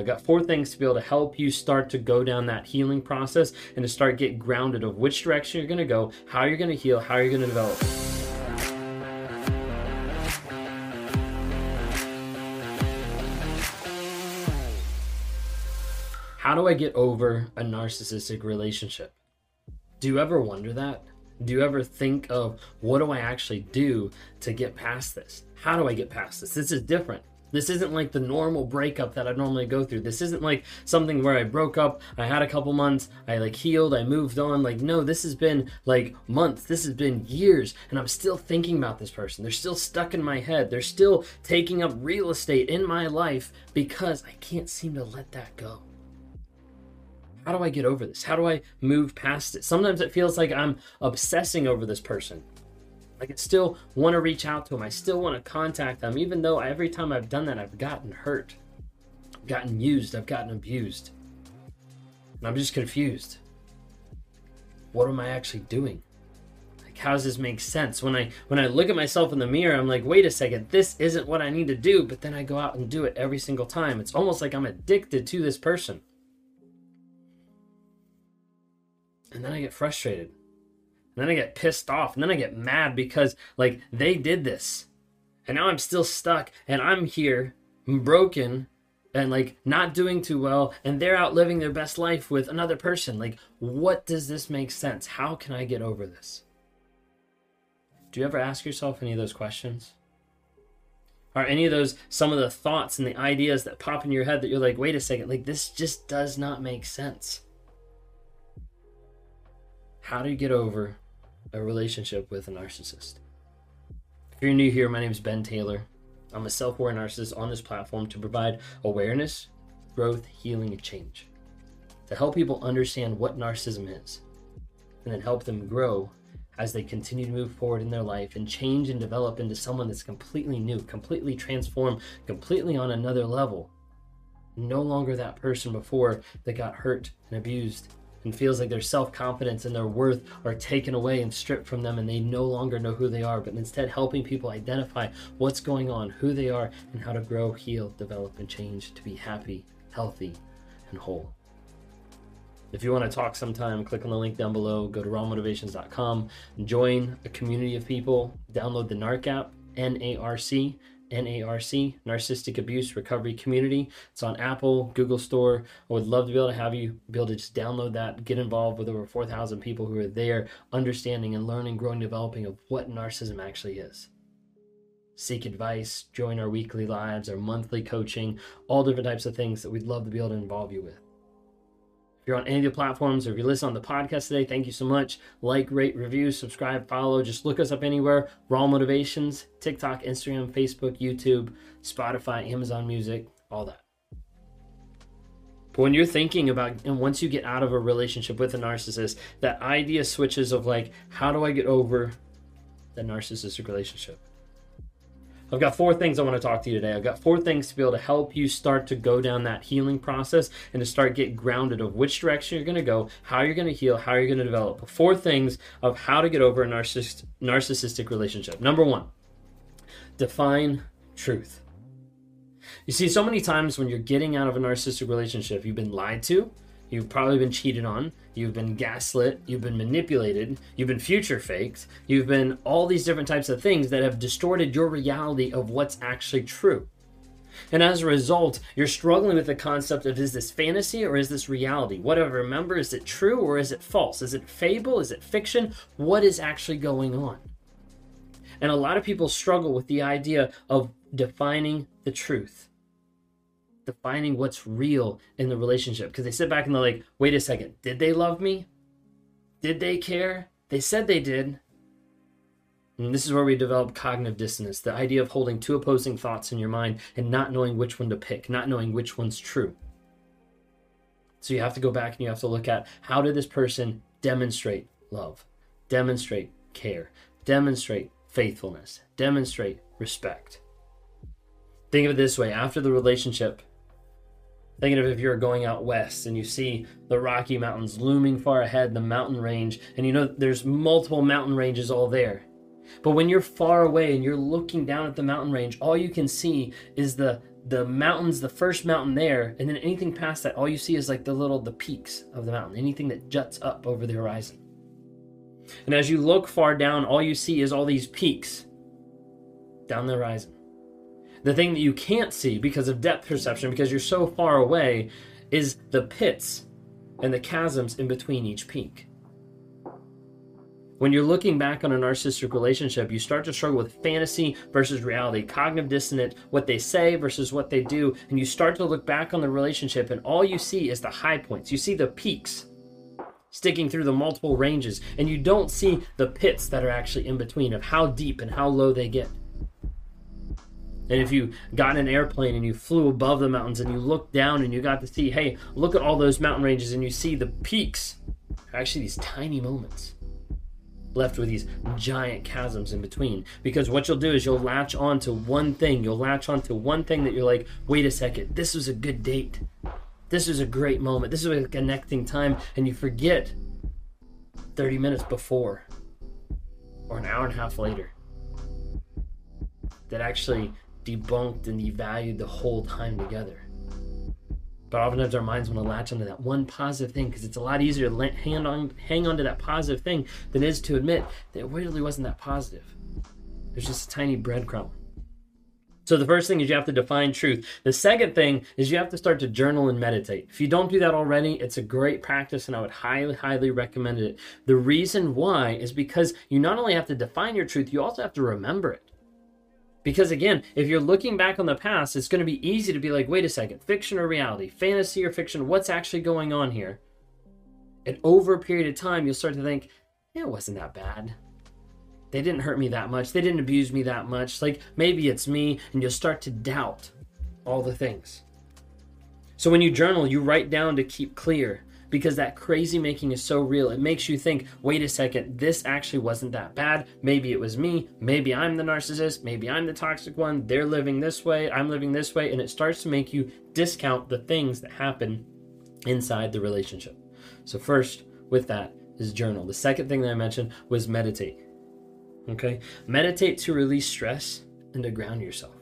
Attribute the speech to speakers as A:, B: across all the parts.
A: I've got four things to be able to help you start to go down that healing process and to start get grounded of which direction you're going to go, how you're going to heal, how you're going to develop. How do I get over a narcissistic relationship? Do you ever wonder that? Do you ever think of what do I actually do to get past this? How do I get past this? This is different. This isn't like the normal breakup that I normally go through. This isn't like something where I broke up, I had a couple months, I like healed, I moved on. Like, no, this has been like months, this has been years, and I'm still thinking about this person. They're still stuck in my head. They're still taking up real estate in my life because I can't seem to let that go. How do I get over this? How do I move past it? Sometimes it feels like I'm obsessing over this person. Like I still want to reach out to them. I still want to contact them, even though every time I've done that, I've gotten hurt, I've gotten used, I've gotten abused. And I'm just confused. What am I actually doing? Like how does this make sense? When I when I look at myself in the mirror, I'm like, wait a second, this isn't what I need to do, but then I go out and do it every single time. It's almost like I'm addicted to this person. And then I get frustrated and then I get pissed off. And then I get mad because, like, they did this. And now I'm still stuck. And I'm here, broken, and, like, not doing too well. And they're out living their best life with another person. Like, what does this make sense? How can I get over this? Do you ever ask yourself any of those questions? Are any of those some of the thoughts and the ideas that pop in your head that you're like, wait a second, like, this just does not make sense? How you get over a relationship with a narcissist. If you're new here, my name is Ben Taylor. I'm a self aware narcissist on this platform to provide awareness, growth, healing, and change. To help people understand what narcissism is, and then help them grow as they continue to move forward in their life and change and develop into someone that's completely new, completely transformed, completely on another level. No longer that person before that got hurt and abused and feels like their self confidence and their worth are taken away and stripped from them, and they no longer know who they are, but instead helping people identify what's going on, who they are, and how to grow, heal, develop, and change to be happy, healthy, and whole. If you want to talk sometime, click on the link down below, go to rawmotivations.com, join a community of people, download the NARC app, N A R C, NARC, Narcissistic Abuse Recovery Community. It's on Apple, Google Store. I would love to be able to have you be able to just download that, get involved with over 4,000 people who are there, understanding and learning, growing, developing of what narcissism actually is. Seek advice, join our weekly lives, our monthly coaching, all different types of things that we'd love to be able to involve you with you're on any of the platforms or if you listen on the podcast today, thank you so much. Like, rate, review, subscribe, follow. Just look us up anywhere. Raw Motivations, TikTok, Instagram, Facebook, YouTube, Spotify, Amazon Music, all that. But when you're thinking about, and once you get out of a relationship with a narcissist, that idea switches of like, how do I get over the narcissistic relationship? I've got four things I want to talk to you today. I've got four things to be able to help you start to go down that healing process and to start get grounded of which direction you're going to go, how you're going to heal, how you're going to develop. Four things of how to get over a narcissist, narcissistic relationship. Number one, define truth. You see, so many times when you're getting out of a narcissistic relationship, you've been lied to, You've probably been cheated on. You've been gaslit. You've been manipulated. You've been future faked. You've been all these different types of things that have distorted your reality of what's actually true. And as a result, you're struggling with the concept of is this fantasy or is this reality? What do I remember? Is it true or is it false? Is it fable? Is it fiction? What is actually going on? And a lot of people struggle with the idea of defining the truth defining what's real in the relationship because they sit back and they're like, wait a second, did they love me? Did they care? They said they did. And this is where we develop cognitive dissonance the idea of holding two opposing thoughts in your mind and not knowing which one to pick, not knowing which one's true. So you have to go back and you have to look at how did this person demonstrate love, demonstrate care, demonstrate faithfulness, demonstrate respect. Think of it this way after the relationship, Thinking of if you're going out west and you see the Rocky Mountains looming far ahead, the mountain range, and you know there's multiple mountain ranges all there. But when you're far away and you're looking down at the mountain range, all you can see is the the mountains, the first mountain there, and then anything past that, all you see is like the little the peaks of the mountain, anything that juts up over the horizon. And as you look far down, all you see is all these peaks down the horizon. The thing that you can't see because of depth perception, because you're so far away, is the pits and the chasms in between each peak. When you're looking back on a narcissistic relationship, you start to struggle with fantasy versus reality, cognitive dissonance, what they say versus what they do, and you start to look back on the relationship, and all you see is the high points. You see the peaks sticking through the multiple ranges, and you don't see the pits that are actually in between of how deep and how low they get. And if you got in an airplane and you flew above the mountains and you looked down and you got to see, hey, look at all those mountain ranges and you see the peaks, actually these tiny moments left with these giant chasms in between. Because what you'll do is you'll latch on to one thing. You'll latch on to one thing that you're like, wait a second, this was a good date. This was a great moment. This was a connecting time. And you forget 30 minutes before or an hour and a half later that actually debunked and devalued the whole time together. But oftentimes our minds want to latch onto that one positive thing because it's a lot easier to hang on, hang on to that positive thing than it is to admit that it really wasn't that positive. There's just a tiny breadcrumb. So the first thing is you have to define truth. The second thing is you have to start to journal and meditate. If you don't do that already, it's a great practice and I would highly, highly recommend it. The reason why is because you not only have to define your truth, you also have to remember it. Because again, if you're looking back on the past, it's going to be easy to be like, wait a second, fiction or reality, fantasy or fiction, what's actually going on here? And over a period of time, you'll start to think, it wasn't that bad. They didn't hurt me that much. They didn't abuse me that much. Like maybe it's me. And you'll start to doubt all the things. So when you journal, you write down to keep clear because that crazy making is so real. It makes you think, wait a second, this actually wasn't that bad. Maybe it was me. Maybe I'm the narcissist. Maybe I'm the toxic one. They're living this way. I'm living this way. And it starts to make you discount the things that happen inside the relationship. So, first, with that, is journal. The second thing that I mentioned was meditate. Okay? Meditate to release stress and to ground yourself.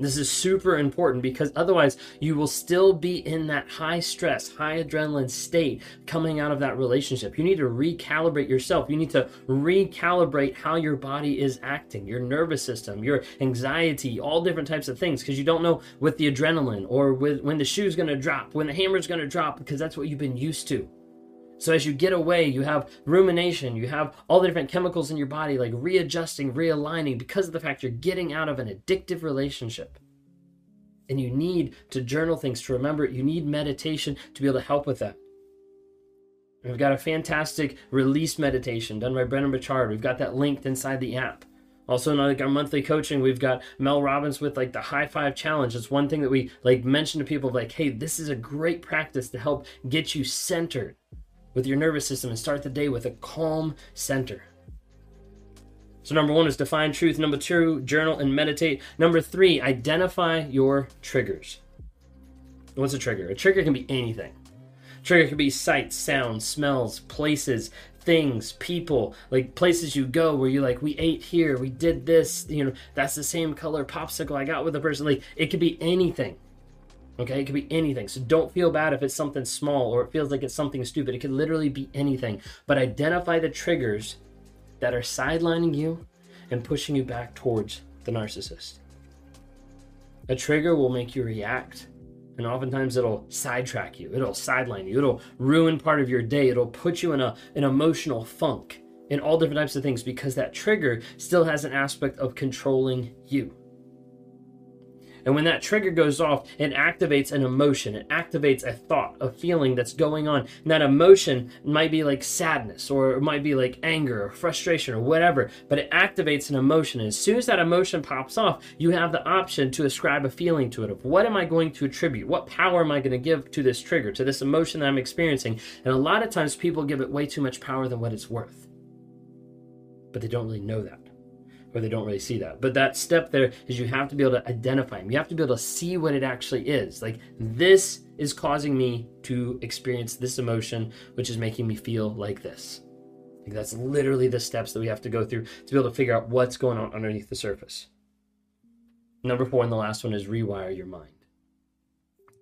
A: This is super important because otherwise you will still be in that high stress, high adrenaline state coming out of that relationship. You need to recalibrate yourself. You need to recalibrate how your body is acting, your nervous system, your anxiety, all different types of things because you don't know with the adrenaline or with when the shoe's going to drop, when the hammer's going to drop because that's what you've been used to. So as you get away, you have rumination, you have all the different chemicals in your body like readjusting, realigning because of the fact you're getting out of an addictive relationship. And you need to journal things to remember it. You need meditation to be able to help with that. We've got a fantastic release meditation done by Brendon Burchard. We've got that linked inside the app. Also, in like our monthly coaching, we've got Mel Robbins with like the high five challenge. It's one thing that we like mention to people like, hey, this is a great practice to help get you centered with your nervous system and start the day with a calm center. So, number one is define truth. Number two, journal and meditate. Number three, identify your triggers. What's a trigger? A trigger can be anything. Trigger can be sights, sounds, smells, places, things, people, like places you go where you're like, we ate here, we did this, you know, that's the same color popsicle I got with the person. Like, it could be anything. Okay, it could be anything. So don't feel bad if it's something small or it feels like it's something stupid. It could literally be anything. But identify the triggers that are sidelining you and pushing you back towards the narcissist. A trigger will make you react, and oftentimes it'll sidetrack you, it'll sideline you, it'll ruin part of your day, it'll put you in a, an emotional funk in all different types of things because that trigger still has an aspect of controlling you. And when that trigger goes off, it activates an emotion. It activates a thought, a feeling that's going on. And that emotion might be like sadness, or it might be like anger, or frustration, or whatever. But it activates an emotion. And as soon as that emotion pops off, you have the option to ascribe a feeling to it of what am I going to attribute? What power am I going to give to this trigger, to this emotion that I'm experiencing? And a lot of times people give it way too much power than what it's worth. But they don't really know that or they don't really see that. But that step there is you have to be able to identify them. You have to be able to see what it actually is. Like this is causing me to experience this emotion, which is making me feel like this. Like that's literally the steps that we have to go through to be able to figure out what's going on underneath the surface. Number four, and the last one is rewire your mind.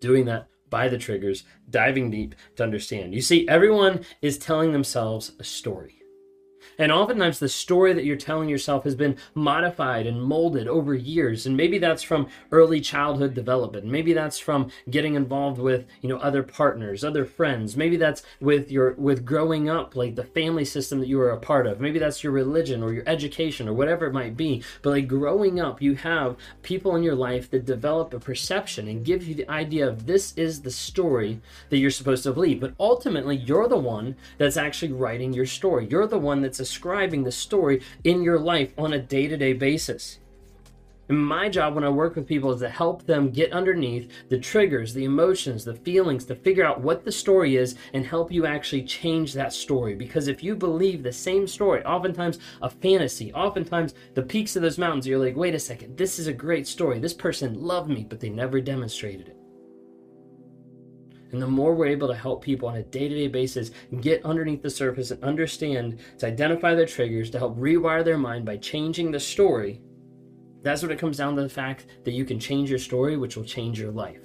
A: Doing that by the triggers, diving deep to understand. You see, everyone is telling themselves a story. And oftentimes, the story that you're telling yourself has been modified and molded over years. And maybe that's from early childhood development. Maybe that's from getting involved with, you know, other partners, other friends. Maybe that's with your with growing up, like the family system that you were a part of. Maybe that's your religion or your education or whatever it might be. But like growing up, you have people in your life that develop a perception and give you the idea of this is the story that you're supposed to believe. But ultimately, you're the one that's actually writing your story. You're the one that's describing the story in your life on a day to day basis. And my job when I work with people is to help them get underneath the triggers, the emotions, the feelings, to figure out what the story is and help you actually change that story. Because if you believe the same story, oftentimes a fantasy, oftentimes the peaks of those mountains, you're like, wait a second, this is a great story. This person loved me, but they never demonstrated it. And the more we're able to help people on a day to day basis get underneath the surface and understand to identify their triggers, to help rewire their mind by changing the story, that's what it comes down to the fact that you can change your story, which will change your life.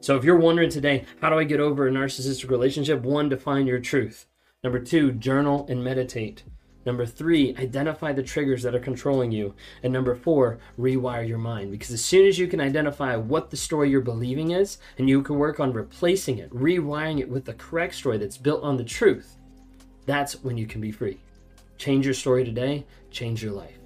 A: So if you're wondering today, how do I get over a narcissistic relationship? One, define your truth. Number two, journal and meditate. Number three, identify the triggers that are controlling you. And number four, rewire your mind. Because as soon as you can identify what the story you're believing is, and you can work on replacing it, rewiring it with the correct story that's built on the truth, that's when you can be free. Change your story today, change your life.